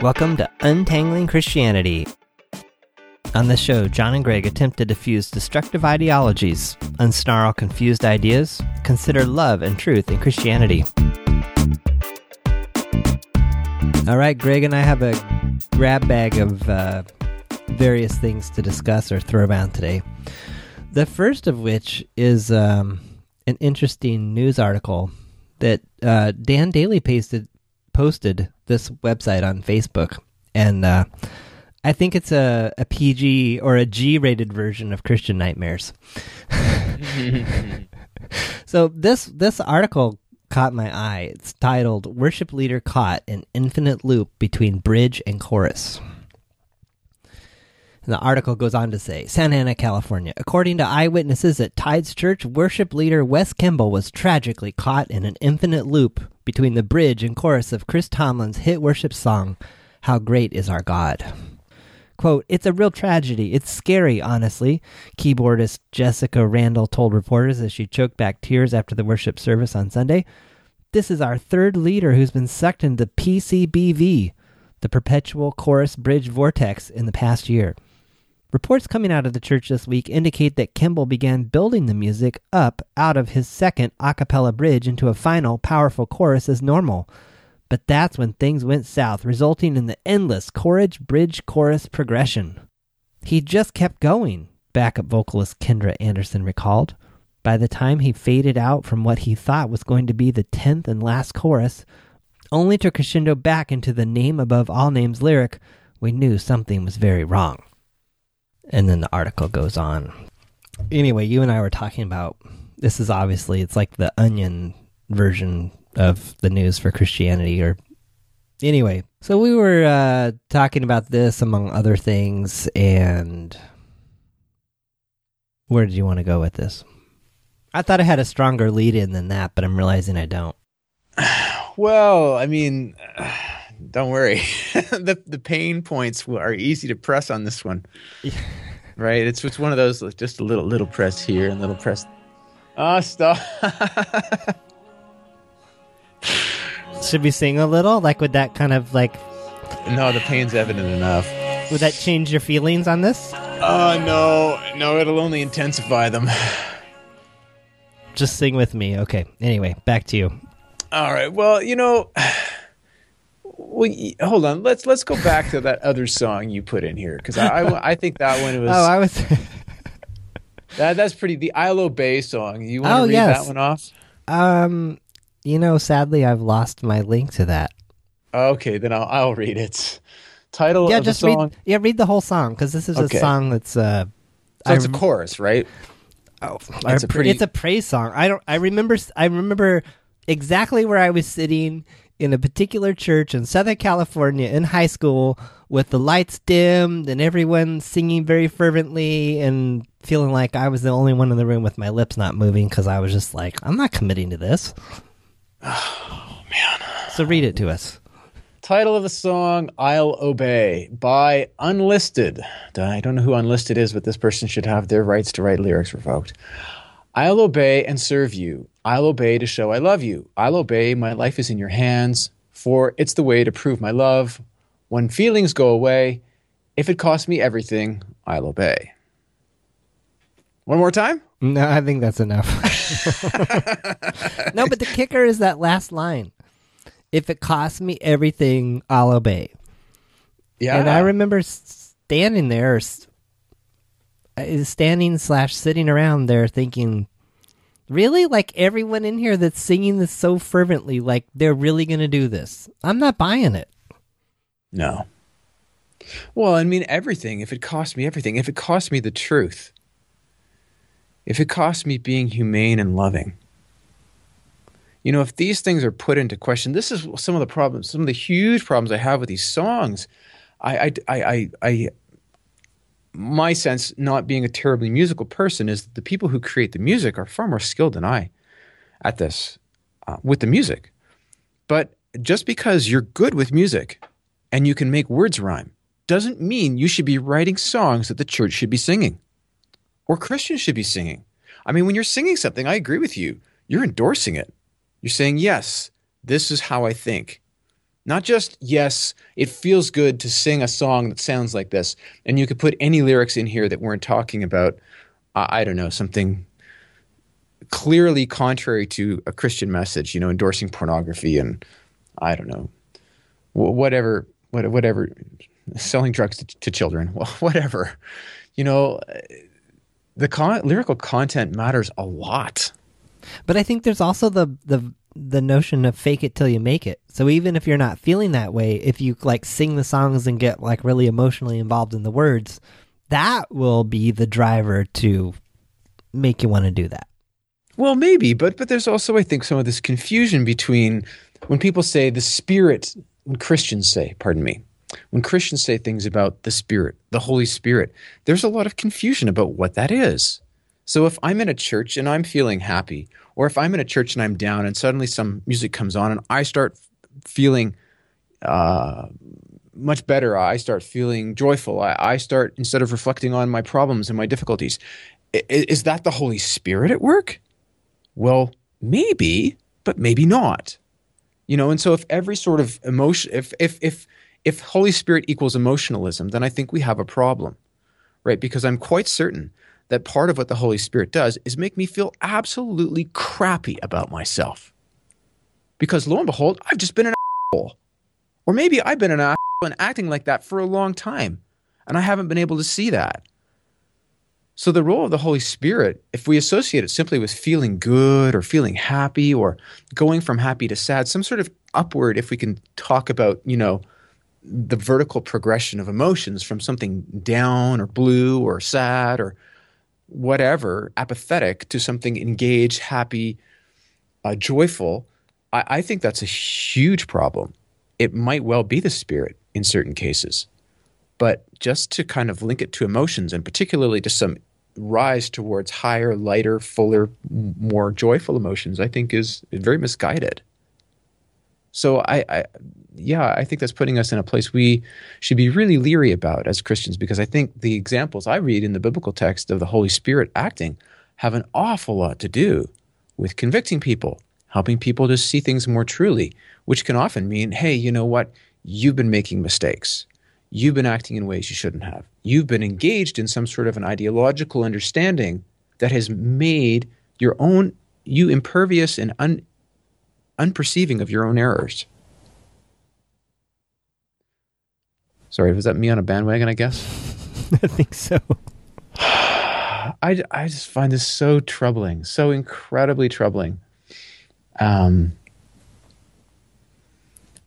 Welcome to Untangling Christianity. On this show, John and Gregg attempt to diffuse destructive ideologies, unsnarl confused ideas, consider love and truth in Christianity. All right, Gregg and I have a grab bag of uh, various things to discuss or throw around today. The first of which is um, an interesting news article that uh, Dan Daly pasted, posted this website on Facebook, and uh, I think it's a, a PG or a G rated version of Christian Nightmares. so this this article caught my eye. It's titled "Worship Leader Caught in Infinite Loop Between Bridge and Chorus." And the article goes on to say Santa Ana, California. According to eyewitnesses at Tides Church, worship leader Wes Kimball was tragically caught in an infinite loop between the bridge and chorus of Chris Tomlin's hit worship song, How Great Is Our God. Quote, It's a real tragedy. It's scary, honestly, keyboardist Jessica Randall told reporters as she choked back tears after the worship service on Sunday. This is our third leader who's been sucked into PCBV, the perpetual chorus bridge vortex, in the past year. Reports coming out of the church this week indicate that Kimball began building the music up out of his second a cappella bridge into a final, powerful chorus as normal. But that's when things went south, resulting in the endless chorus bridge chorus progression. He just kept going, backup vocalist Kendra Anderson recalled. By the time he faded out from what he thought was going to be the tenth and last chorus, only to crescendo back into the name above all names lyric, we knew something was very wrong. And then the article goes on. Anyway, you and I were talking about this is obviously it's like the onion version of the news for Christianity or anyway. So we were uh talking about this among other things and where did you want to go with this? I thought I had a stronger lead in than that, but I'm realizing I don't. Well, I mean, don't worry. the the pain points are easy to press on this one. right? It's it's one of those just a little little press here and little press. Oh, stop. Should we sing a little? Like would that kind of like no, the pain's evident enough. Would that change your feelings on this? Oh, no. No, it'll only intensify them. Just sing with me. Okay. Anyway, back to you. All right. Well, you know, well, hold on. Let's let's go back to that other song you put in here because I, I, I think that one was. Oh, I was. that that's pretty. The I'll Obey song. You want to Oh, read yes. that one off? um, you know, sadly, I've lost my link to that. Okay, then I'll I'll read it. Title yeah, of just the song. read. Yeah, read the whole song because this is Okay. a song that's. uh so it's a I- chorus, right? Oh, It's a a pretty- it's a praise song. I don't. I remember. I remember exactly where I was sitting in a particular church in Southern California in high school with the lights dimmed and everyone singing very fervently and feeling like I was the only one in the room with my lips not moving because I was just like, I'm not committing to this. Oh man! So read it to us. Title of the song I'll Obey by Unlisted. I don't know who Unlisted is, but this person should have their rights to write lyrics revoked. I'll obey and serve you. I'll obey to show I love you. I'll obey, my life is in your hands, for it's the way to prove my love. When feelings go away, if it costs me everything, I'll obey. One more time? No, I think that's enough. no, but the kicker is that last line. If it costs me everything, I'll obey. Yeah. And I remember standing there, uh, standing slash sitting around there thinking, really? Like everyone in here that's singing this so fervently, like they're really going to do this? I'm not buying it. No. Well, I mean, everything. If it cost me everything, if it cost me the truth, if it cost me being humane and loving, you know, if these things are put into question, this is some of the problems, some of the huge problems I have with these songs. I, I, I, I, I my sense, not being a terribly musical person, is that the people who create the music are far more skilled than I at this uh, with the music. But just because you're good with music and you can make words rhyme doesn't mean you should be writing songs that the church should be singing or Christians should be singing. I mean, when you're singing something, I agree with you. You're endorsing it. You're saying, yes, this is how I think. Not just, yes, it feels good to sing a song that sounds like this. And you could put any lyrics in here that weren't talking about, I don't know, something clearly contrary to a Christian message, you know, endorsing pornography and, I don't know, whatever, whatever, selling drugs to, to children, whatever. You know, the con- lyrical content matters a lot. But I think there's also the the the notion of fake it till you make it. So even if you're not feeling that way, if you like sing the songs and get like really emotionally involved in the words, that will be the driver to make you want to do that. Well, maybe, but but there's also I think some of this confusion between when people say the spirit when Christians say, pardon me, when Christians say things about the spirit, the Holy Spirit, there's a lot of confusion about what that is. So if I'm in a church and I'm feeling happy or if I'm in a church and I'm down and suddenly some music comes on and I start feeling uh, much better, I start feeling joyful, I, I, start, instead of reflecting on my problems and my difficulties, is, is that the Holy Spirit at work? Well, maybe, but maybe not. You know, and so if every sort of emotion, if, if, if, if Holy Spirit equals emotionalism, then I think we have a problem, right? Because I'm quite certain that part of what the Holy Spirit does is make me feel absolutely crappy about myself. Because lo and behold, I've just been an asshole. Or maybe I've been an asshole and acting like that for a long time, and I haven't been able to see that. So, the role of the Holy Spirit, if we associate it simply with feeling good or feeling happy or going from happy to sad, some sort of upward, if we can talk about, you know, the vertical progression of emotions from something down or blue or sad or whatever, apathetic to something engaged, happy, uh, joyful, I, I think that's a huge problem. It might well be the spirit in certain cases. But just to kind of link it to emotions and particularly to some rise towards higher, lighter, fuller, more joyful emotions, I think is very misguided. So I, I, yeah, I think that's putting us in a place we should be really leery about as Christians because I think the examples I read in the biblical text of the Holy Spirit acting have an awful lot to do with convicting people, helping people to see things more truly, which can often mean, hey, you know what? You've been making mistakes. You've been acting in ways you shouldn't have. You've been engaged in some sort of an ideological understanding that has made your own you impervious and un, unperceiving of your own errors. Sorry, was that me on a bandwagon, I guess? I think so. I, I just find this so troubling, so incredibly troubling. Um,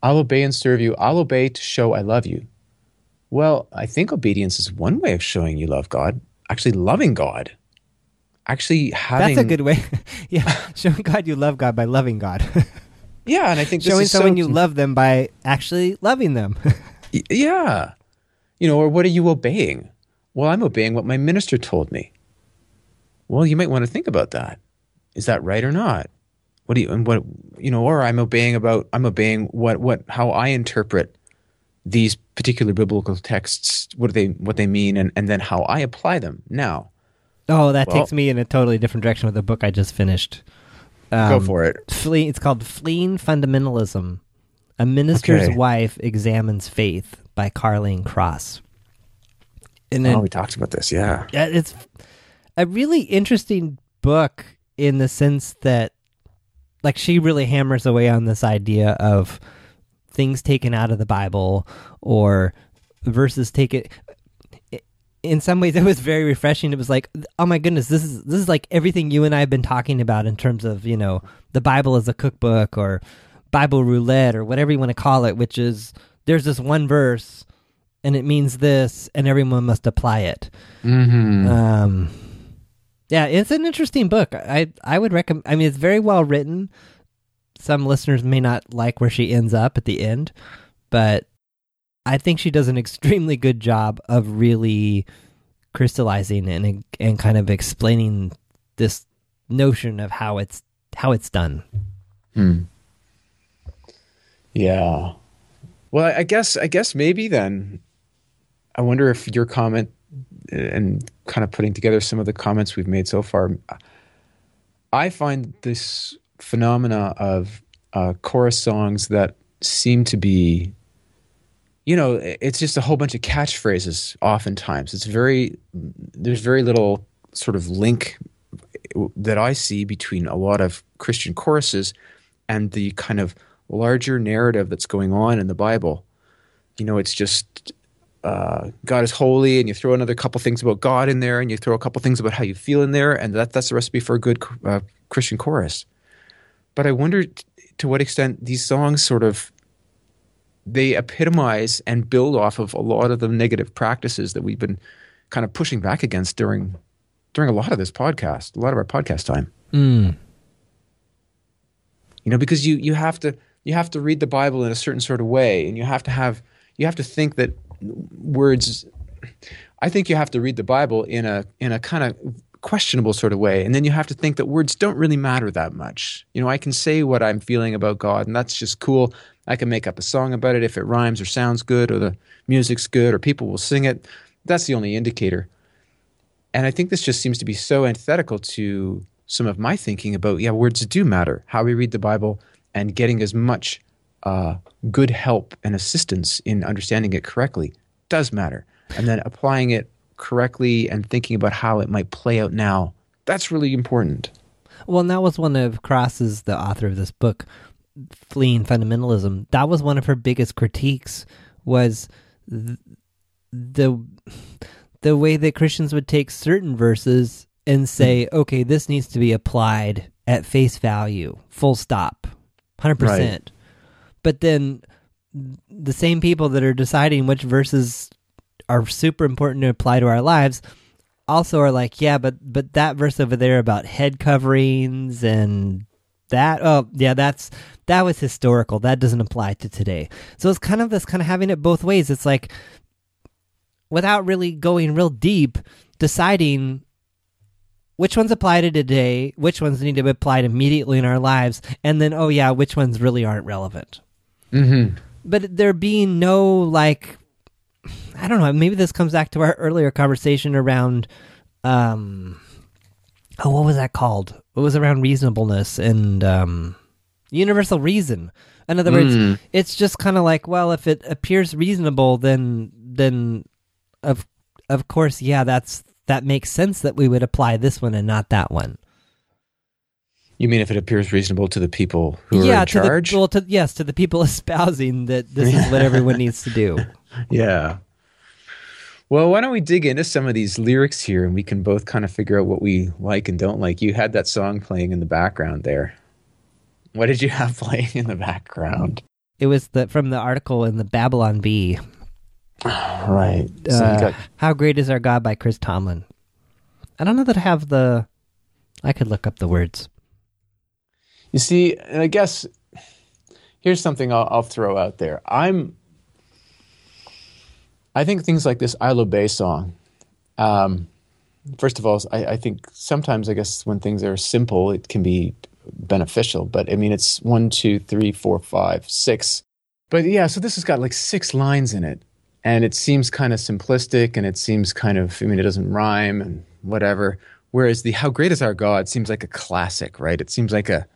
I'll obey and serve you. I'll obey to show I love you. Well, I think obedience is one way of showing you love God, actually loving God actually having that's a good way yeah showing god you love god by loving god yeah and i think showing someone so, you love them by actually loving them. Yeah. You know or what are you obeying? Well i'm obeying what my minister told me. Well you might want to think about that. Is that right or not? What do you and what you know or i'm obeying about i'm obeying what what how i interpret these particular biblical texts what they what they mean and, and then how i apply them. Now Oh, that well, takes me in a totally different direction with the book I just finished. Um, go for it. Flee, it's called Fleeing Fundamentalism A Minister's okay. Wife Examines Faith by Carlene Cross. And then, oh, we talked about this, yeah. Yeah, it's a really interesting book in the sense that, like, she really hammers away on this idea of things taken out of the Bible or verses taken in some ways it was very refreshing. It was like, oh my goodness, this is this is like everything you and I have been talking about in terms of you know the Bible as a cookbook or Bible roulette or whatever you want to call it, which is there's this one verse and it means this, and everyone must apply it. Mm-hmm. Um, yeah, it's an interesting book. I I would recommend. I mean, it's very well written. Some listeners may not like where she ends up at the end, but I think she does an extremely good job of really crystallizing and and kind of explaining this notion of how it's how it's done. Hmm. Yeah. Well, I guess I guess maybe then I wonder if your comment and kind of putting together some of the comments we've made so far I find this phenomena of uh, chorus songs that seem to be you know it's just a whole bunch of catchphrases oftentimes it's very there's very little sort of link that i see between a lot of christian choruses and the kind of larger narrative that's going on in the bible you know it's just uh, God is holy, and you throw another couple things about God in there, and you throw a couple things about how you feel in there, and that, that's the recipe for a good uh, Christian chorus. But I wonder t- to what extent these songs sort of they epitomize and build off of a lot of the negative practices that we've been kind of pushing back against during during a lot of this podcast, a lot of our podcast time. Mm. You know, because you you have to you have to read the Bible in a certain sort of way, and you have to have you have to think that words I think you have to read the Bible in a in a kind of questionable sort of way and then you have to think that words don't really matter that much. You know, I can say what I'm feeling about God and that's just cool. I can make up a song about it if it rhymes or sounds good or the music's good or people will sing it. That's the only indicator. And I think this just seems to be so antithetical to some of my thinking about yeah, words do matter. How we read the Bible and getting as much uh, good help and assistance in understanding it correctly does matter. And then applying it correctly and thinking about how it might play out now, that's really important. Well, and that was one of Cross's, the author of this book, Fleeing Fundamentalism. That was one of her biggest critiques was th- the the way that Christians would take certain verses and say, mm. okay, this needs to be applied at face value, full stop, 100%. Right. But then the same people that are deciding which verses are super important to apply to our lives also are like, yeah, but but that verse over there about head coverings and that oh yeah, that's that was historical. That doesn't apply to today. So it's kind of this kind of having it both ways. It's like without really going real deep, deciding which ones apply to today, which ones need to be applied immediately in our lives, and then oh yeah, which ones really aren't relevant. Mm-hmm. But there being no like, I don't know. Maybe this comes back to our earlier conversation around, um, oh, what was that called? It was around reasonableness and um, universal reason. In other words, mm. it's just kind of like, well, if it appears reasonable, then then of of course, yeah, that's that makes sense that we would apply this one and not that one. You mean if it appears reasonable to the people who yeah, are in charge? The, well, to, yes, to the people espousing that this is what everyone needs to do. Yeah. Well, why don't we dig into some of these lyrics here and we can both kind of figure out what we like and don't like. You had that song playing in the background there. What did you have playing in the background? It was the from the article in the Babylon Bee. Right. So uh, got... How Great Is Our God by Chris Tomlin. I don't know that I have the I could look up the words. You see, and I guess here's something I'll, I'll throw out there. I'm, I think things like this "I'll Obey" song. Um, first of all, I, I, think sometimes I guess when things are simple, it can be beneficial. But I mean, it's one, two, three, four, five, six. But yeah, so this has got like six lines in it, and it seems kind of simplistic, and it seems kind of I mean, it doesn't rhyme and whatever. Whereas the "How Great Is Our God" seems like a classic, right? It seems like a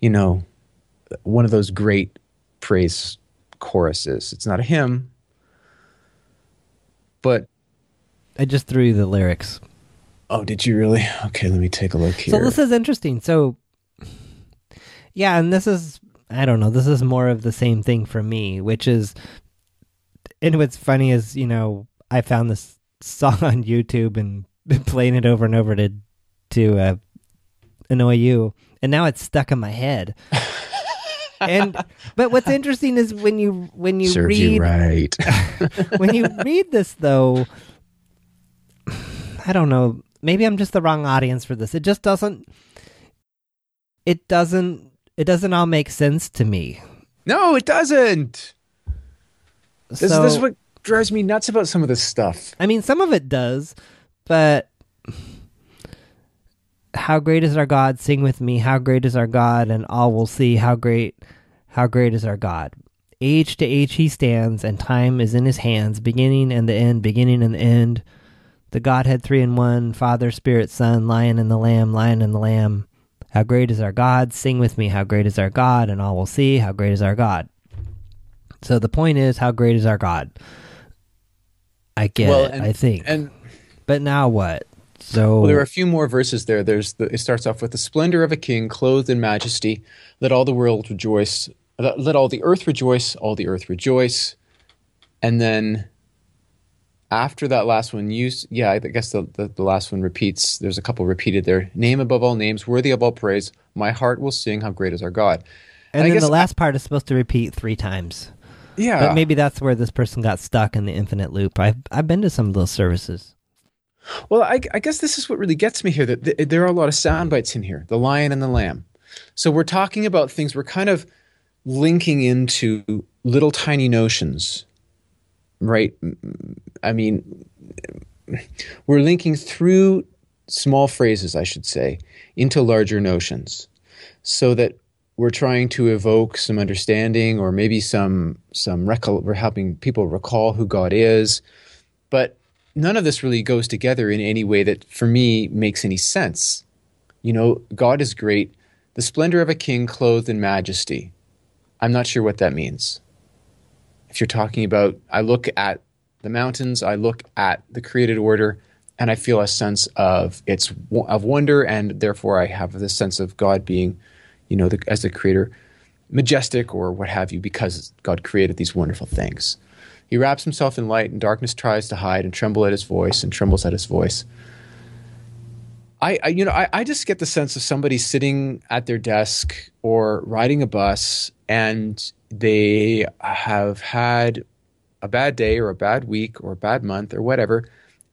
you know, one of those great praise choruses. It's not a hymn, but I just threw you the lyrics. Oh, did you really? Okay, let me take a look here. So this is interesting. So yeah, and this is I don't know, this is more of the same thing for me, which is and what's funny is, you know, I found this song on YouTube and been playing it over and over to to uh, annoy you and now it's stuck in my head. And but what's interesting is when you when you Serves read you right. when you read this though I don't know. Maybe I'm just the wrong audience for this. It just doesn't it doesn't it doesn't all make sense to me. No it doesn't. This, so, this is what drives me nuts about some of this stuff. I mean some of it does but how great is our God? Sing with me, how great is our God, and all will see how great, how great is our God. Age to age he stands, and time is in his hands, beginning and the end, beginning and the end. The Godhead three in one, Father, Spirit, Son, Lion and the Lamb, Lion and the Lamb. How great is our God? Sing with me, how great is our God, and all will see how great is our God. So the point is, how great is our God? I get Well, it. and- I think. And but now what? So well, there are a few more verses there. There's the, it starts off with the splendor of a king clothed in majesty. Let all the world rejoice. Let, let all the earth rejoice. All the earth rejoice. And then after that last one, you yeah, I guess the, the, the last one repeats. There's a couple repeated there. Name above all names, worthy of all praise. My heart will sing how great is our God. and I then guess the last part is supposed to repeat three times. Yeah, But maybe that's where this person got stuck in the infinite loop. I've I've been to some of those services. Well, I, I guess this is what really gets me here. That th- there are a lot of sound bites in here. The lion and the lamb. So we're talking about things. We're kind of linking into little tiny notions, right? I mean, we're linking through small phrases, I should say, into larger notions, so that we're trying to evoke some understanding, or maybe some some recol- We're helping people recall who God is, but none of this really goes together in any way that for me makes any sense. You know, God is great. The splendor of a king clothed in majesty. I'm not sure what that means. If you're talking about, I look at the mountains, I look at the created order, and I feel a sense of its of wonder, and therefore I have this sense of God being, you know, the, as the creator, majestic or what have you, because God created these wonderful things. He wraps himself in light, and darkness tries to hide and tremble at his voice, and trembles at his voice. I, I you know, I, I just get the sense of somebody sitting at their desk or riding a bus, and they have had a bad day or a bad week or a bad month or whatever,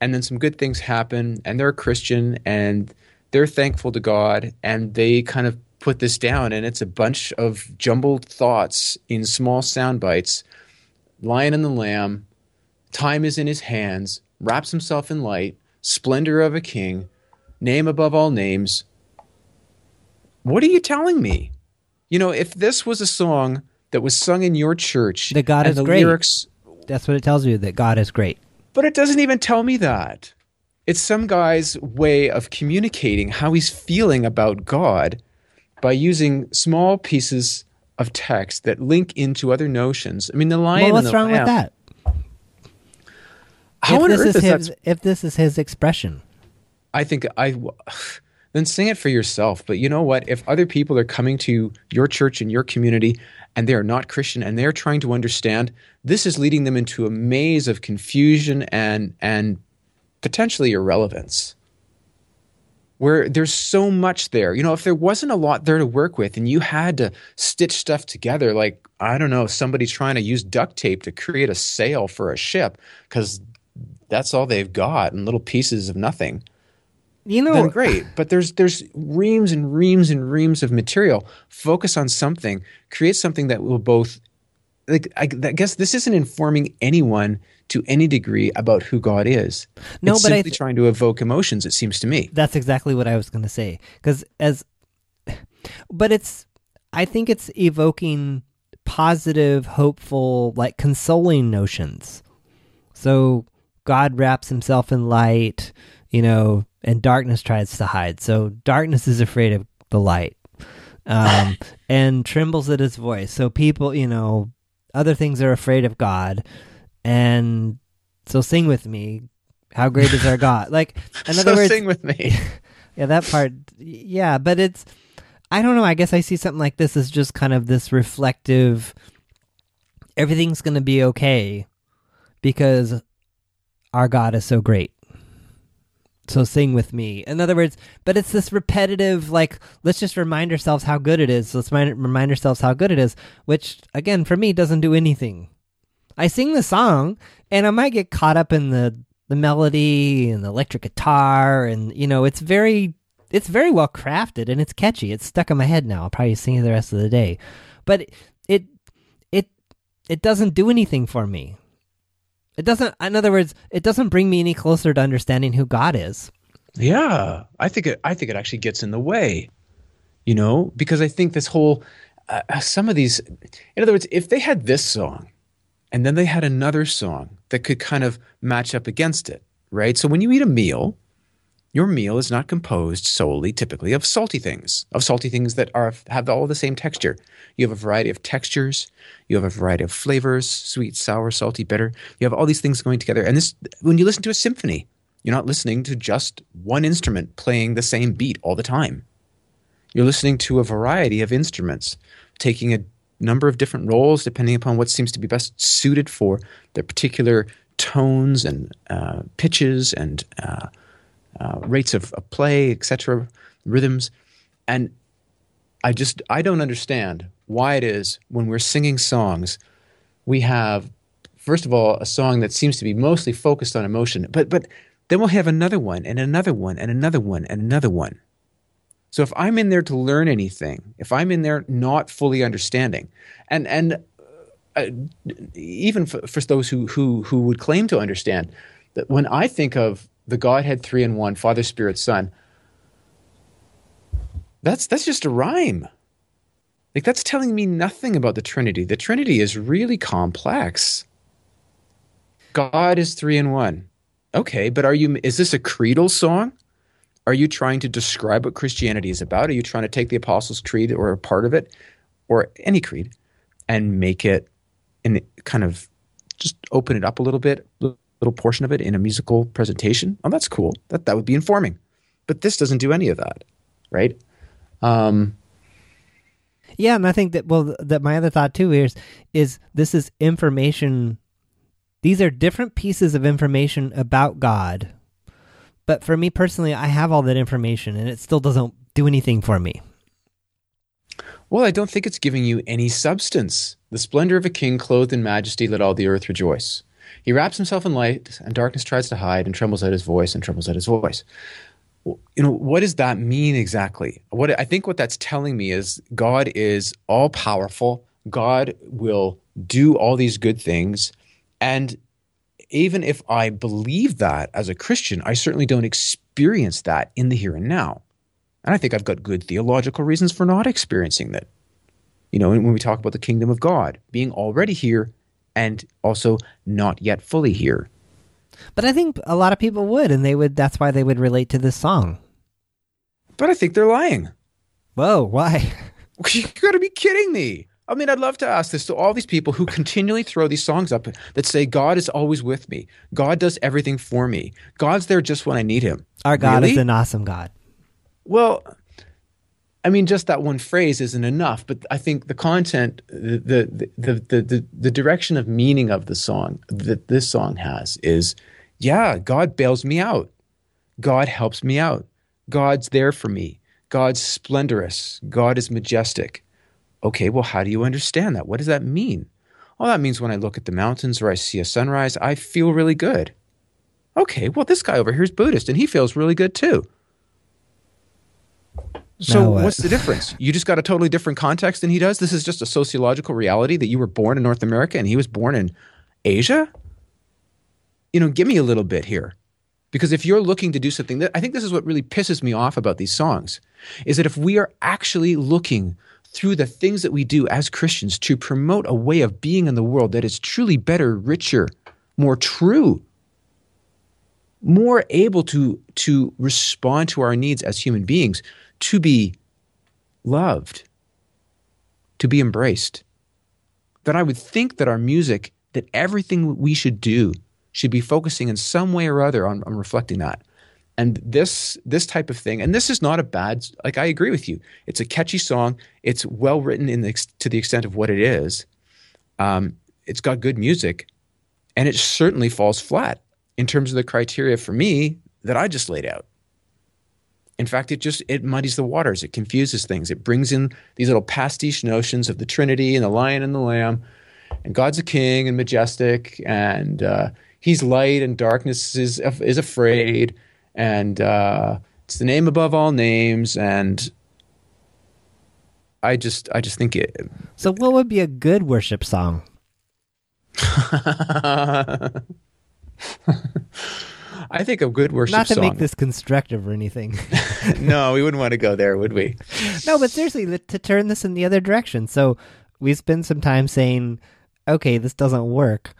and then some good things happen, and they're a Christian, and they're thankful to God, and they kind of put this down, and it's a bunch of jumbled thoughts in small sound bites Lion and the Lamb, time is in his hands, wraps himself in light, splendor of a king, name above all names. What are you telling me? You know, if this was a song that was sung in your church, That God is the great. lyrics, That's what it tells you that God is great. but it doesn't even tell me that. It's some guy's way of communicating how he's feeling about God by using small pieces of text that link into other notions. I mean, the lion. Well, what's the wrong with that? How if on this earth is is his, that if this is his expression, I think I then sing it for yourself. But you know what? If other people are coming to your church and your community and they are not Christian and they're trying to understand, this is leading them into a maze of confusion and and potentially irrelevance. Where there's so much there. You know, if there wasn't a lot there to work with and you had to stitch stuff together, like, I don't know, somebody's trying to use duct tape to create a sail for a ship because that's all they've got and little pieces of nothing you know, then great. But there's there's reams and reams and reams of material. Focus on something. Create something that will both. Like I, I guess this isn't informing anyone to any degree about who God is. No, it's but simply th- trying to evoke emotions. It seems to me. that's exactly what I was going to say. Because as, but it's, I think it's evoking positive, hopeful, like consoling notions. So God wraps himself in light, you know, and darkness tries to hide. So darkness is afraid of the light, um, and trembles at his voice. So people, you know, other things are afraid of God, and so sing with me. How great is our God? Like, in other so words, sing with me. yeah, that part. Yeah, but it's. I don't know. I guess I see something like this as just kind of this reflective. Everything's going to be okay because our God is so great. So sing with me. In other words, but it's this repetitive, like, let's just remind ourselves how good it is. Let's mind, remind ourselves how good it is, which, again, for me, doesn't do anything. I sing the song, and I might get caught up in the the melody and the electric guitar, and you know, it's very it's very well crafted and it's catchy. It's stuck in my head now. I'll probably sing it the rest of the day, but it it it doesn't do anything for me. It doesn't. In other words, it doesn't bring me any closer to understanding who God is. Yeah, I think it. I think it actually gets in the way. You know, because I think this whole uh, uh, some of these. In other words, if they had this song, and then they had another song that could kind of match up against it, right? So when you eat a meal, your meal is not composed solely typically of salty things, of salty things that are have all the same texture. You have a variety of textures, you have a variety of flavors, sweet, sour, salty, bitter. You have all these things going together. And this when you listen to a symphony, you're not listening to just one instrument playing the same beat all the time. You're listening to a variety of instruments taking a number of different roles depending upon what seems to be best suited for their particular tones and uh, pitches and uh, uh, rates of, of play, etc., rhythms. And I just I don't understand why it is when we're singing songs, we have first of all a song that seems to be mostly focused on emotion, but but then we'll have another one and another one and another one and another one. So if I'm in there to learn anything, if I'm in there not fully understanding, and and uh, even for, for those who who who would claim to understand, that when I think of the Godhead three in one, Father, Spirit, Son, that's that's just a rhyme. Like that's telling me nothing about the Trinity. The Trinity is really complex. God is three in one. Okay, but are you is this a creedal song? Are you trying to describe what Christianity is about? Are you trying to take the Apostles' Creed or a part of it, or any creed, and make it and kind of just open it up a little bit, little portion of it in a musical presentation? Oh, that's cool. That that would be informing. But this doesn't do any of that, right? Um, yeah, and I think that well, that my other thought too is is this is information. These are different pieces of information about God, but for me personally, I have all that information, and it still doesn't do anything for me. Well, I don't think it's giving you any substance. The splendor of a king clothed in majesty, let all the earth rejoice. He wraps himself in light, and darkness tries to hide, and trembles at his voice, and trembles at his voice you know what does that mean exactly what i think what that's telling me is god is all powerful god will do all these good things and even if i believe that as a christian i certainly don't experience that in the here and now and i think i've got good theological reasons for not experiencing that you know when we talk about the kingdom of god being already here and also not yet fully here but I think a lot of people would, and they would. That's why they would relate to this song. But I think they're lying. Whoa, why? You gotta be kidding me. I mean, I'd love to ask this to all these people who continually throw these songs up that say, God is always with me. God does everything for me. God's there just when I need him. Our God really? is an awesome God. Well, I mean, just that one phrase isn't enough, but I think the content, the, the, the, the, the, the direction of meaning of the song that this song has is, yeah, God bails me out. God helps me out. God's there for me. God's splendorous. God is majestic. Okay, well, how do you understand that? What does that mean? Well, that means when I look at the mountains or I see a sunrise, I feel really good. Okay, well, this guy over here is Buddhist and he feels really good too. So what's the difference? You just got a totally different context than he does. This is just a sociological reality that you were born in North America and he was born in Asia. You know, give me a little bit here. Because if you're looking to do something, that I think this is what really pisses me off about these songs, is that if we are actually looking through the things that we do as Christians to promote a way of being in the world that is truly better, richer, more true, more able to to respond to our needs as human beings, to be loved, to be embraced. That I would think that our music, that everything we should do should be focusing in some way or other on, on reflecting that. And this this type of thing, and this is not a bad. Like I agree with you, it's a catchy song. It's well written in the, to the extent of what it is. Um, it's got good music, and it certainly falls flat in terms of the criteria for me that I just laid out. In fact, it just it muddies the waters. It confuses things. It brings in these little pastiche notions of the Trinity and the Lion and the Lamb, and God's a King and majestic, and uh, He's light and darkness is is afraid, and uh, it's the name above all names. And I just I just think it. So, what would be a good worship song? I think a good worship song Not to song. make this constructive or anything. no, we wouldn't want to go there, would we? no, but seriously, to turn this in the other direction. So we spend some time saying, okay, this doesn't work,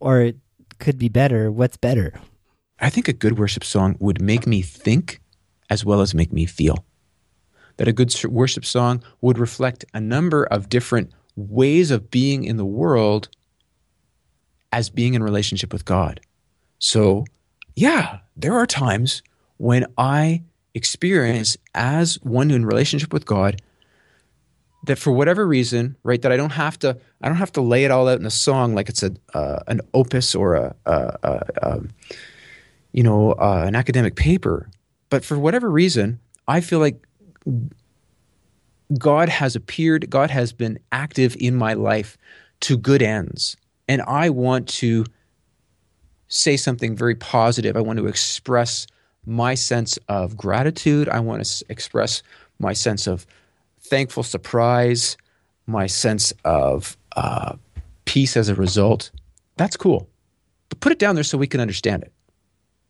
or it could be better. What's better? I think a good worship song would make me think as well as make me feel. That a good worship song would reflect a number of different ways of being in the world as being in relationship with God. So, yeah, there are times when I experience as one in relationship with God that for whatever reason, right, that I don't have to, I don't have to lay it all out in a song like it's a uh, an opus or a, a, a, a you know uh, an academic paper, but for whatever reason, I feel like God has appeared, God has been active in my life to good ends, and I want to say something very positive. I want to express my sense of gratitude. I want to express my sense of thankful surprise, my sense of uh, peace as a result. That's cool. But put it down there so we can understand it.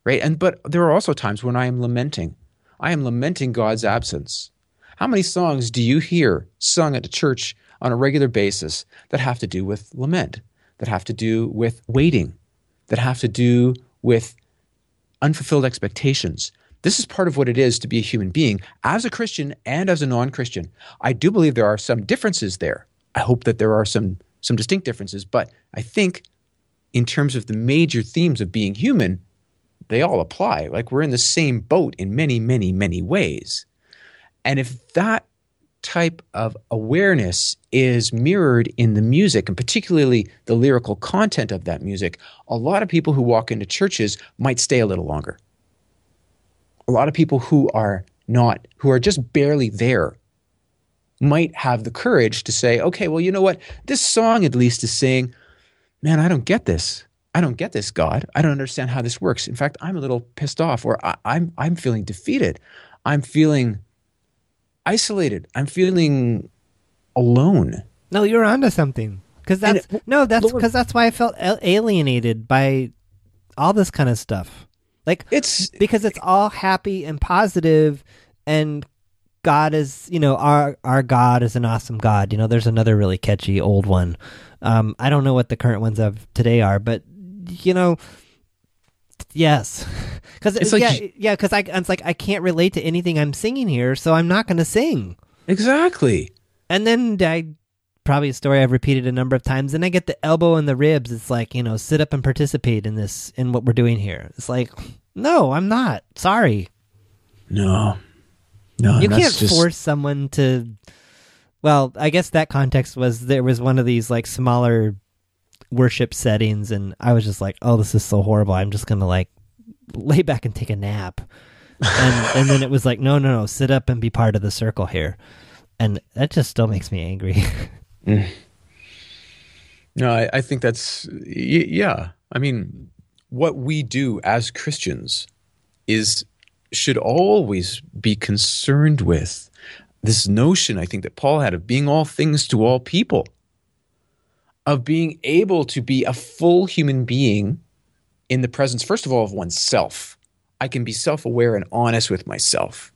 Right? And but there are also times when I am lamenting. I am lamenting God's absence. How many songs do you hear sung at a church on a regular basis that have to do with lament, that have to do with waiting, that have to do with unfulfilled expectations. This is part of what it is to be a human being as a Christian and as a non Christian. I do believe there are some differences there. I hope that there are some, some distinct differences, but I think in terms of the major themes of being human, they all apply. Like we're in the same boat in many, many, many ways. And if that type of awareness is mirrored in the music and particularly the lyrical content of that music, a lot of people who walk into churches might stay a little longer. A lot of people who are not, who are just barely there, might have the courage to say, okay, well, you know what? This song at least is saying, man, I don't get this. I don't get this, God. I don't understand how this works. In fact, I'm a little pissed off or I, I'm, I'm feeling defeated. I'm feeling isolated. I'm feeling alone. No, you're onto something. Because that's it, no, that's because that's why I felt alienated by all this kind of stuff. Like it's because it's all happy and positive, and God is, you know, our our God is an awesome God. You know, there's another really catchy old one. Um, I don't know what the current ones of today are, but you know, yes, because it's like yeah, yeah, because I it's like I can't relate to anything I'm singing here, so I'm not going to sing. Exactly. And then I probably a story I've repeated a number of times. Then I get the elbow and the ribs. It's like, you know, sit up and participate in this, in what we're doing here. It's like, no, I'm not. Sorry. No. No. You can't just... force someone to. Well, I guess that context was there was one of these like smaller worship settings, and I was just like, oh, this is so horrible. I'm just going to like lay back and take a nap. and, and then it was like, no, no, no, sit up and be part of the circle here. And that just still makes me angry. Mm. No, I, I, think that's yeah. I mean, what we do as Christians is should always be concerned with this notion. I think that Paul had of being all things to all people, of being able to be a full human being in the presence, first of all, of oneself. I can be self-aware and honest with myself.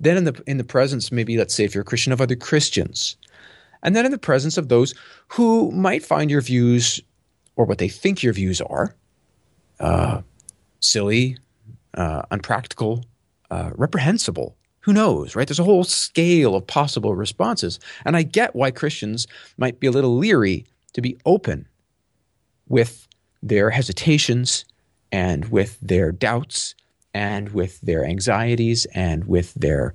Then in the in the presence, maybe let's say if you're a Christian of other Christians and then in the presence of those who might find your views or what they think your views are uh, silly, uh, unpractical, uh, reprehensible. Who knows, right? There's a whole scale of possible responses. And I get why Christians might be a little leery to be open with their hesitations and with their doubts and with their anxieties and with their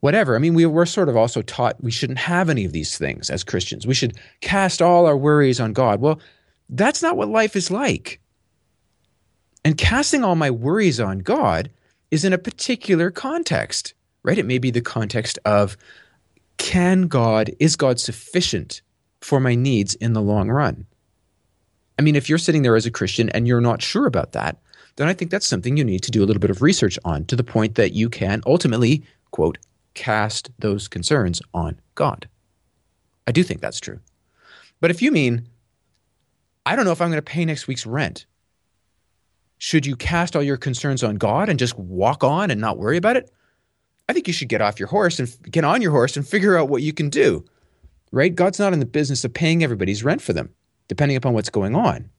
whatever. I mean, we, we're sort of also taught we shouldn't have any of these things as Christians. We should cast all our worries on God. Well, that's not what life is like. And casting all my worries on God is in a particular context, right? It may be the context of can God, is God sufficient for my needs in the long run? I mean, if you're sitting there as a Christian and you're not sure about that, then I think that's something you need to do a little bit of research on to the point that you can ultimately, quote, cast those concerns on God. I do think that's true. But if you mean, I don't know if I'm going to pay next week's rent, should you cast all your concerns on God and just walk on and not worry about it? I think you should get off your horse and get on your horse and figure out what you can do. Right? God's not in the business of paying everybody's rent for them, depending upon what's going on.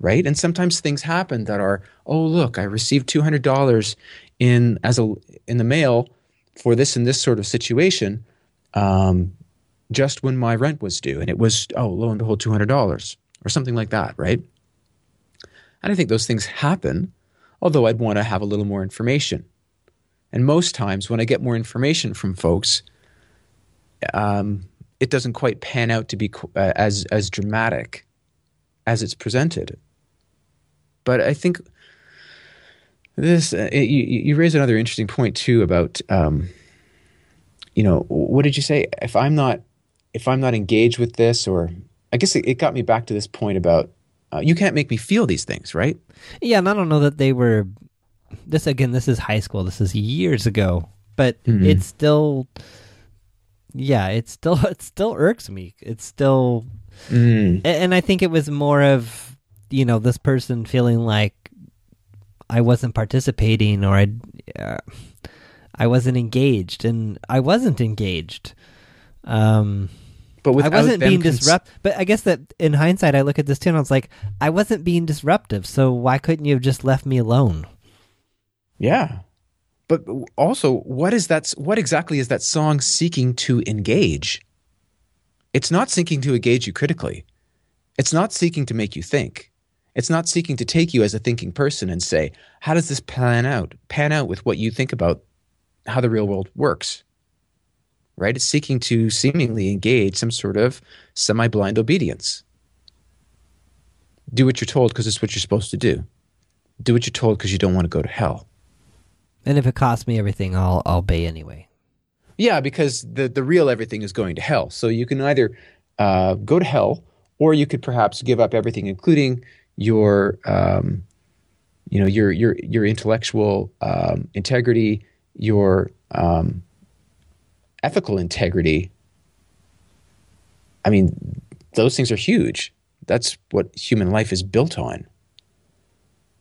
right? And sometimes things happen that are, oh look, I received two hundred dollars in as a in the mail for this and this sort of situation, um, just when my rent was due, and it was oh lo and behold two hundred dollars or something like that, right? And I think those things happen, although I'd want to have a little more information. And most times when I get more information from folks, um, it doesn't quite pan out to be uh, as as dramatic as it's presented. But I think this uh, you, you raise another interesting point too about um, you know what did you say if I'm not if I'm not engaged with this or I guess it, it got me back to this point about uh, you can't make me feel these things, right? Yeah, and I don't know that they were. This again, this is high school. This is years ago, but mm-hmm. it's still. Yeah, it's still it still irks me. It's still, mm. and I think it was more of you know this person feeling like I wasn't participating or I, uh, I wasn't engaged, and I wasn't engaged. Um, but I wasn't being cons- disrupt. But I guess that in hindsight, I look at this too, and I was like, I wasn't being disruptive. So why couldn't you have just left me alone? Yeah, but also, what is that? What exactly is that song seeking to engage? It's not seeking to engage you critically. It's not seeking to make you think. It's not seeking to take you as a thinking person and say, how does this pan out? Pan out with what you think about how the real world works right? It's seeking to seemingly engage some sort of semi blind obedience. Do what you're told because it's what you're supposed to do. Do what you're told because you don't want to go to hell. And if it costs me everything, I'll, I'll obey anyway. Yeah, because the, the real everything is going to hell. So you can either uh, go to hell or you could perhaps give up everything, including your, um, you know, your, your, your intellectual um, integrity, your um, ethical integrity, I mean, those things are huge. That's what human life is built on.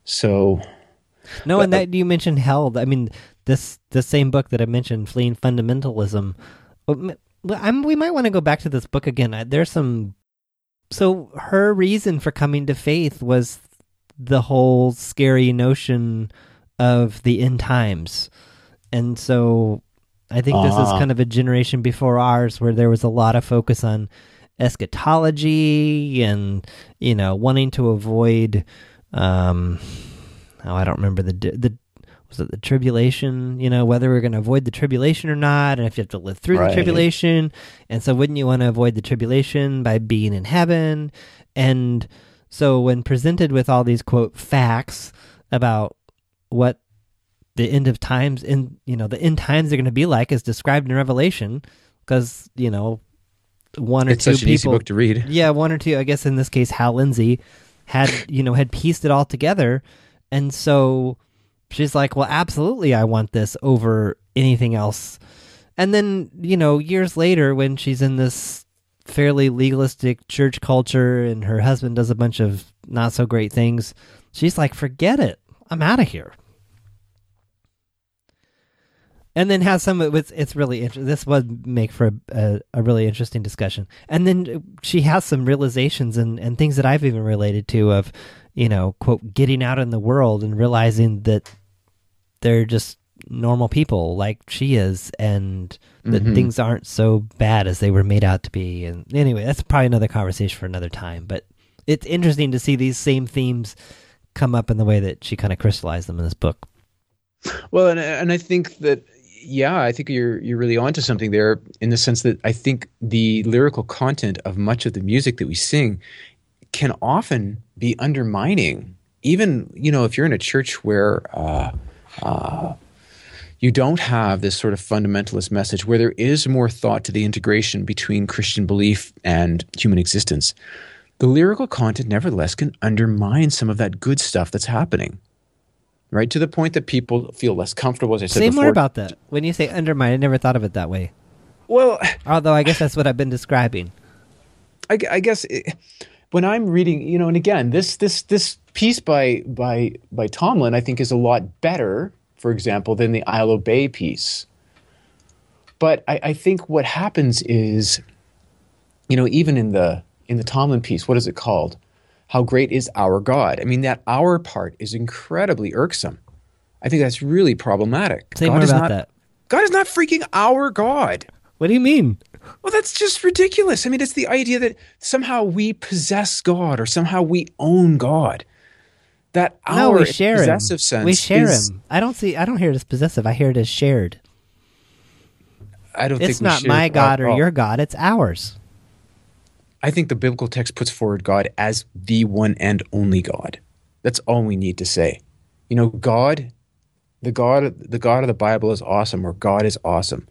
So, no, but, and that you mentioned hell. I mean, this the same book that I mentioned, fleeing fundamentalism. I'm, we might want to go back to this book again. There's some. So her reason for coming to faith was the whole scary notion of the end times, and so I think this uh, is uh-huh. kind of a generation before ours where there was a lot of focus on eschatology and you know wanting to avoid um oh I don't remember the the was it the tribulation you know whether we're going to avoid the tribulation or not and if you have to live through right. the tribulation and so wouldn't you want to avoid the tribulation by being in heaven and so when presented with all these quote facts about what the end of times in you know the end times are going to be like as described in Revelation because you know one or it's two such people, an easy book to read. Yeah, one or two. I guess in this case, Hal Lindsey had you know had pieced it all together, and so she's like, "Well, absolutely, I want this over anything else." And then you know years later, when she's in this fairly legalistic church culture, and her husband does a bunch of not so great things, she's like, "Forget it, I'm out of here." and then has some it's it's really interesting this would make for a, a, a, really interesting discussion and then she has some realizations and and things that i've even related to of you know quote getting out in the world and realizing that they're just normal people like she is and that mm-hmm. things aren't so bad as they were made out to be. And anyway that's probably another conversation for another time. But it's interesting to see these same themes come up in the way that she kind of crystallized them in this book. Well, and and I think that yeah, I think you're you're really onto something there in the sense that I think the lyrical content of much of the music that we sing can often be undermining. Even you know if you're in a church where uh, uh, you don't have this sort of fundamentalist message, where there is more thought to the integration between Christian belief and human existence, the lyrical content nevertheless can undermine some of that good stuff that's happening right? To the point that people feel less comfortable. As I said say before. more about that. When you say undermine, I never thought of it that way. Well, although I guess that's what I've been describing. I, I guess it, when I'm reading, you know, and again, this this this piece by by by Tomlin, I think, is a lot better, for example, than the I'll Obey piece. But I, I think what happens is, you know, even in the in the Tomlin piece, what is it called? how great is our God? I mean, that our part is incredibly irksome. I think that's really problematic. Say God more about not, that. God is not freaking our God. What do you mean? Well, that's just ridiculous. I mean, it's the idea that somehow we possess God or somehow we own God. That our no, share possessive him. sense we share is, him. I don't see. I don't hear it as possessive. I hear it as shared. I don't It's not my God or your God. It's ours. I think the biblical text puts forward God as the one and only God. That's all we need to say. You know, God, the God, the God of the Bible is awesome, or God is awesome.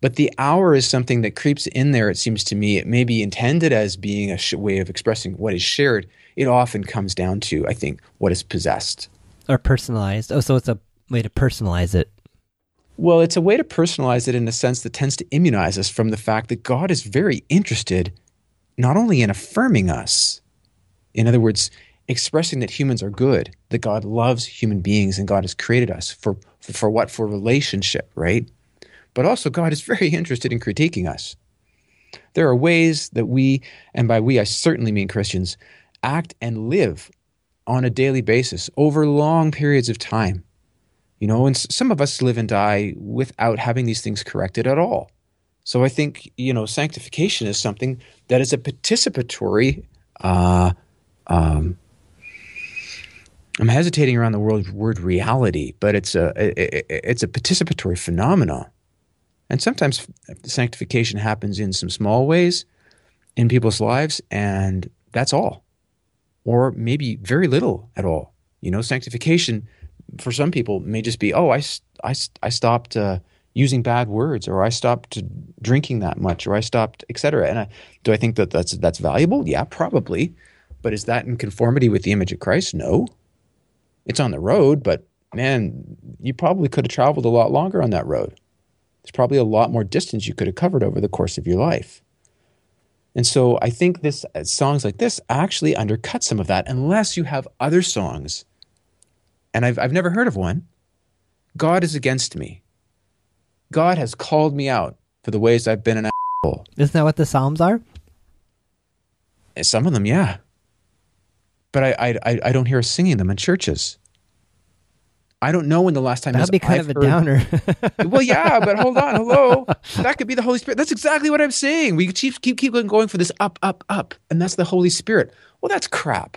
But the our is something that creeps in there. It seems to me it may be intended as being a sh- way of expressing what is shared. It often comes down to, I think, what is possessed. Or personalized. Oh, so it's a way to personalize it. Well, it's a way to personalize it in a sense that tends to immunize us from the fact that God is very interested not only in affirming us, in other words, expressing that humans are good, that God loves human beings and God has created us for, for, for what? For relationship, right? But also, God is very interested in critiquing us. There are ways that we, and by we I certainly mean Christians, act and live on a daily basis over long periods of time. You know, and some of us live and die without having these things corrected at all. So I think, you know, sanctification is something that is a participatory, uh, um, I'm hesitating around the word, word reality, but it's a, i- i- it's a participatory phenomenon. And sometimes sanctification happens in some small ways in people's lives, and that's all. Or maybe very little at all. You know, sanctification for some people may just be, oh, I, I, I stopped uh, using bad words, or I stopped drinking that much, or I stopped, etc. And I, do I think that that's that's valuable? Yeah, probably. But is that in conformity with the image of Christ? No. It's on the road, but man, you probably could have traveled a lot longer on that road. There's probably a lot more distance you could have covered over the course of your life. And so I think this uh, songs like this actually undercut some of that unless you have other songs. And I've I've never heard of one. God is against me. God has called me out for the ways I've been an asshole. Isn't that what the Psalms are? Some of them, yeah. But I I I- I don't hear us singing them in churches. I don't know when the last time That'd is be kind I've of a heard- downer. well, yeah, but hold on, hello. That could be the Holy Spirit. That's exactly what I'm saying. We keep keep keep going- going for this up, up, up, and that's the Holy Spirit. Well, that's crap.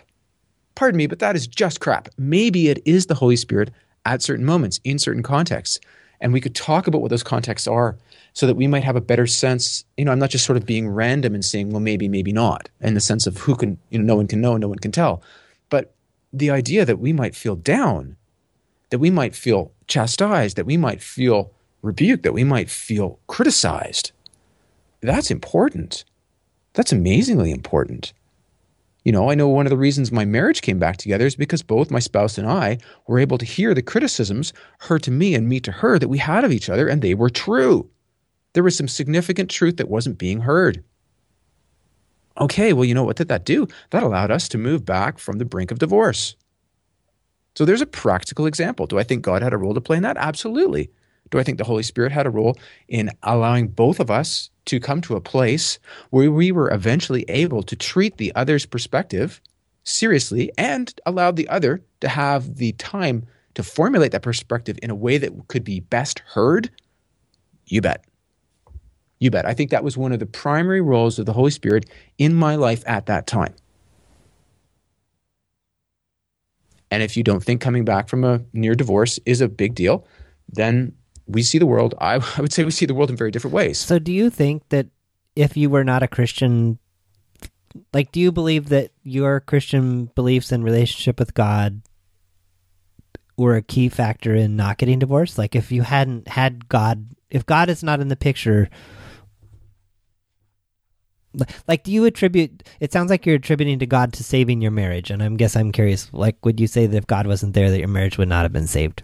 Pardon me, but that is just crap. Maybe it is the Holy Spirit at certain moments in certain contexts, and we could talk about what those contexts are, so that we might have a better sense. You know, I'm not just sort of being random and saying, well, maybe, maybe not, in the sense of who can, you know, no one can know, no one can tell, but the idea that we might feel down that we might feel chastised, that we might feel rebuked, that we might feel criticized. That's important. That's amazingly important. You know, I know one of the reasons my marriage came back together is because both my spouse and I were able to hear the criticisms, her to me and me to her, that we had of each other, and they were true. There was some significant truth that wasn't being heard. Okay, well, you know what did that do? That allowed us to move back from the brink of divorce. So there's a practical example. Do I think God had a role to play in that? Absolutely. Do I think the Holy Spirit had a role in allowing both of us to come to a place where we were eventually able to treat the other's perspective seriously and allowed the other to have the time to formulate that perspective in a way that could be best heard? You bet. You bet. I think that was one of the primary roles of the Holy Spirit in my life at that time. And if you don't think coming back from a near divorce is a big deal, then we see the world, I, I would say we see the world in very different ways. so, do you think that if you were not a Christian, like, do you believe that your Christian beliefs and relationship with God were a key factor in not getting divorced? Like, if you hadn't had God, if God is not in the picture, like do you attribute it sounds like you're attributing to god to saving your marriage and i guess i'm curious like would you say that if god wasn't there that your marriage would not have been saved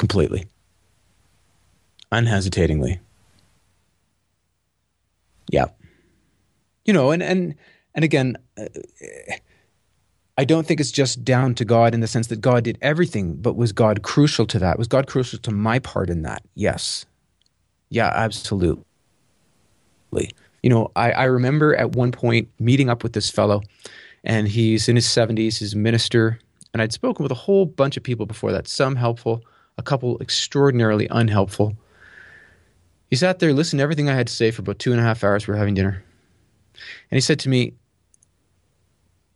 Completely. Unhesitatingly. Yeah. You know, and and and again, uh, I don't think it's just down to God in the sense that God did everything, but was God crucial to that? Was God crucial to my part in that? Yes. Yeah, absolutely. You know, I, I remember at one point meeting up with this fellow, and he's in his 70s, he's a minister. And I'd spoken with a whole bunch of people before that, some helpful, a couple extraordinarily unhelpful. He sat there, listened to everything I had to say for about two and a half hours. We were having dinner. And he said to me,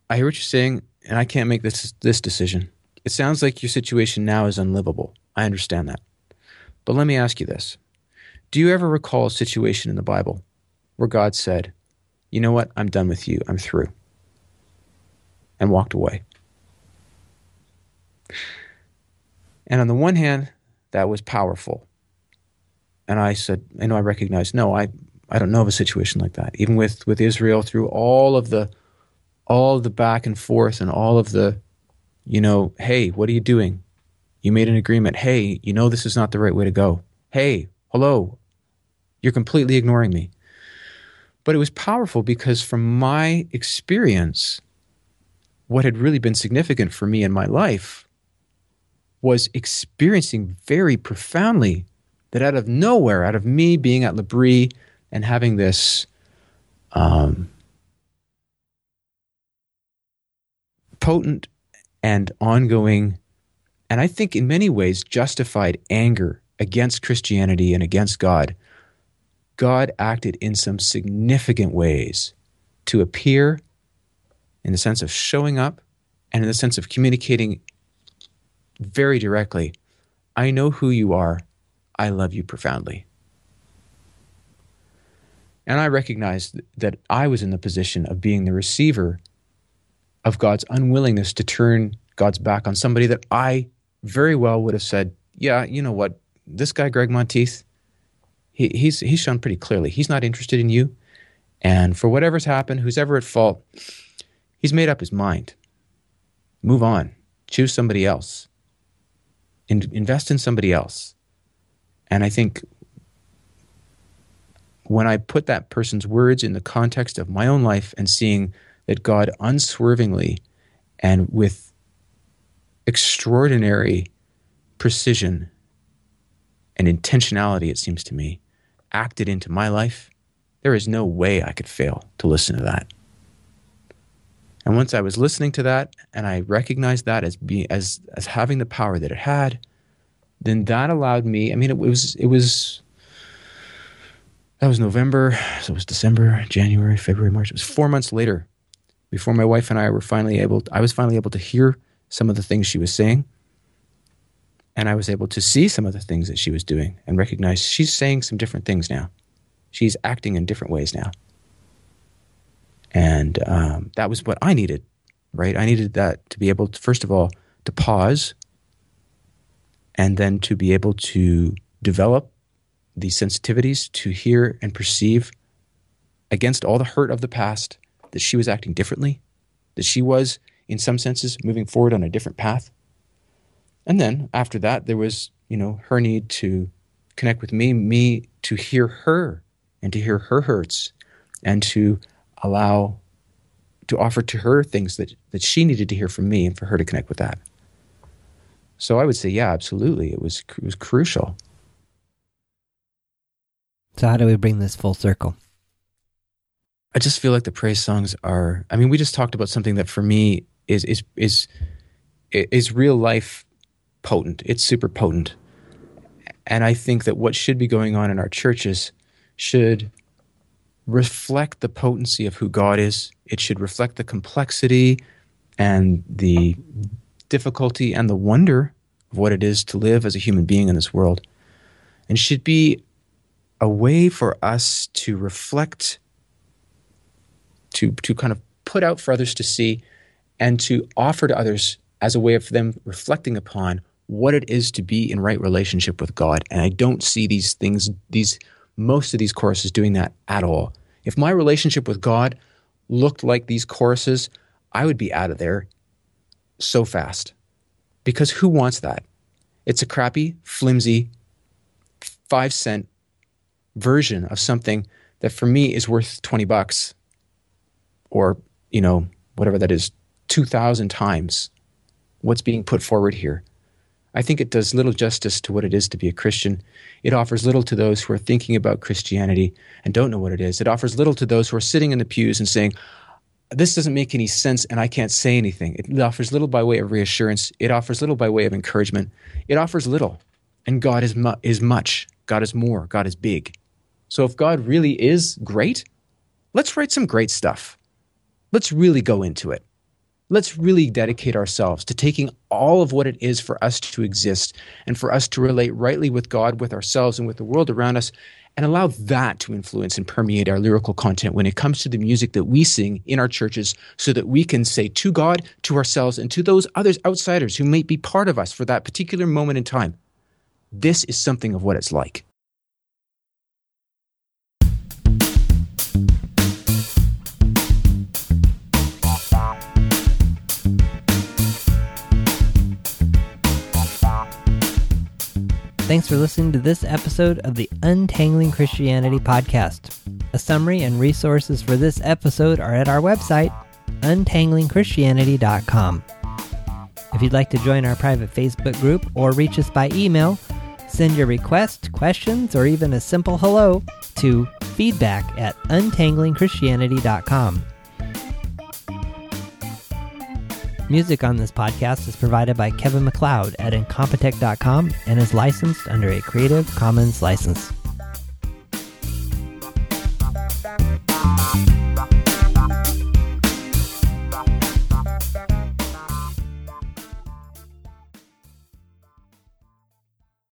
I hear what you're saying, and I can't make this, this decision. It sounds like your situation now is unlivable. I understand that. But let me ask you this Do you ever recall a situation in the Bible where God said, You know what? I'm done with you. I'm through. And walked away. And on the one hand, that was powerful. And I said, I know I recognize, no, I, I don't know of a situation like that. Even with, with Israel, through all of the all of the back and forth and all of the, you know, hey, what are you doing? You made an agreement. Hey, you know this is not the right way to go. Hey, hello, you're completely ignoring me. But it was powerful because, from my experience, what had really been significant for me in my life was experiencing very profoundly that out of nowhere, out of me being at L'Abri and having this um, potent and ongoing, and I think in many ways justified anger against Christianity and against God, God acted in some significant ways to appear in the sense of showing up and in the sense of communicating very directly I know who you are. I love you profoundly. And I recognized that I was in the position of being the receiver of God's unwillingness to turn God's back on somebody that I very well would have said, yeah, you know what, this guy Gregg Monteith, he, he's he's shown pretty clearly he's not interested in you, and for whatever's happened, who's ever at fault, he's made up his mind. Move on, choose somebody else, in, invest in somebody else, and I think when I put that person's words in the context of my own life and seeing that God unswervingly and with extraordinary precision and intentionality, it seems to me, acted into my life, there is no way I could fail to listen to that. And once I was listening to that and I recognized that as being as as having the power that it had, then that allowed me, I mean it was it was that was November, so it was December, January, February, March. It was 4 months later before my wife and I were finally able, I was finally able to hear some of the things she was saying. And I was able to see some of the things that she was doing and recognize she's saying some different things now. She's acting in different ways now. And um, that was what I needed, right? I needed that to be able to, first of all, to pause and then to be able to develop the sensitivities to hear and perceive against all the hurt of the past that she was acting differently, that she was, in some senses, moving forward on a different path. And then after that, there was, you know, her need to connect with me, me to hear her and to hear her hurts and to allow, to offer to her things that, that she needed to hear from me and for her to connect with that. So I would say, yeah, absolutely. It was, it was crucial. So, how do we bring this full circle? I just feel like the praise songs are. I mean, we just talked about something that for me is is is is real life potent. It's super potent, and I think that what should be going on in our churches should reflect the potency of who God is. It should reflect the complexity and the difficulty and the wonder of what it is to live as a human being in this world, and should be a way for us to reflect to to kind of put out for others to see and to offer to others as a way of them reflecting upon what it is to be in right relationship with God. And I don't see these things, these most of these choruses doing that at all. If my relationship with God looked like these choruses, I would be out of there so fast. Because who wants that? It's a crappy, flimsy, five cent version of something that for me is worth 20 bucks or, you know, whatever that is, 2,000 times what's being put forward here. I think it does little justice to what it is to be a Christian. It offers little to those who are thinking about Christianity and don't know what it is. It offers little to those who are sitting in the pews and saying, this doesn't make any sense and I can't say anything. It offers little by way of reassurance. It offers little by way of encouragement. It offers little. And God is, mu- is much. God is more. God is big. So if God really is great, let's write some great stuff. Let's really go into it. Let's really dedicate ourselves to taking all of what it is for us to exist and for us to relate rightly with God, with ourselves, and with the world around us, and allow that to influence and permeate our lyrical content when it comes to the music that we sing in our churches so that we can say to God, to ourselves, and to those others outsiders who might be part of us for that particular moment in time, this is something of what it's like. Thanks for listening to this episode of the Untangling Christianity podcast. A summary and resources for this episode are at our website, untanglingchristianity.com. If you'd like to join our private Facebook group or reach us by email, send your request, questions, or even a simple hello to feedback at untanglingchristianity.com. Music on this podcast is provided by Kevin MacLeod at Incompetech.com and is licensed under a Creative Commons license.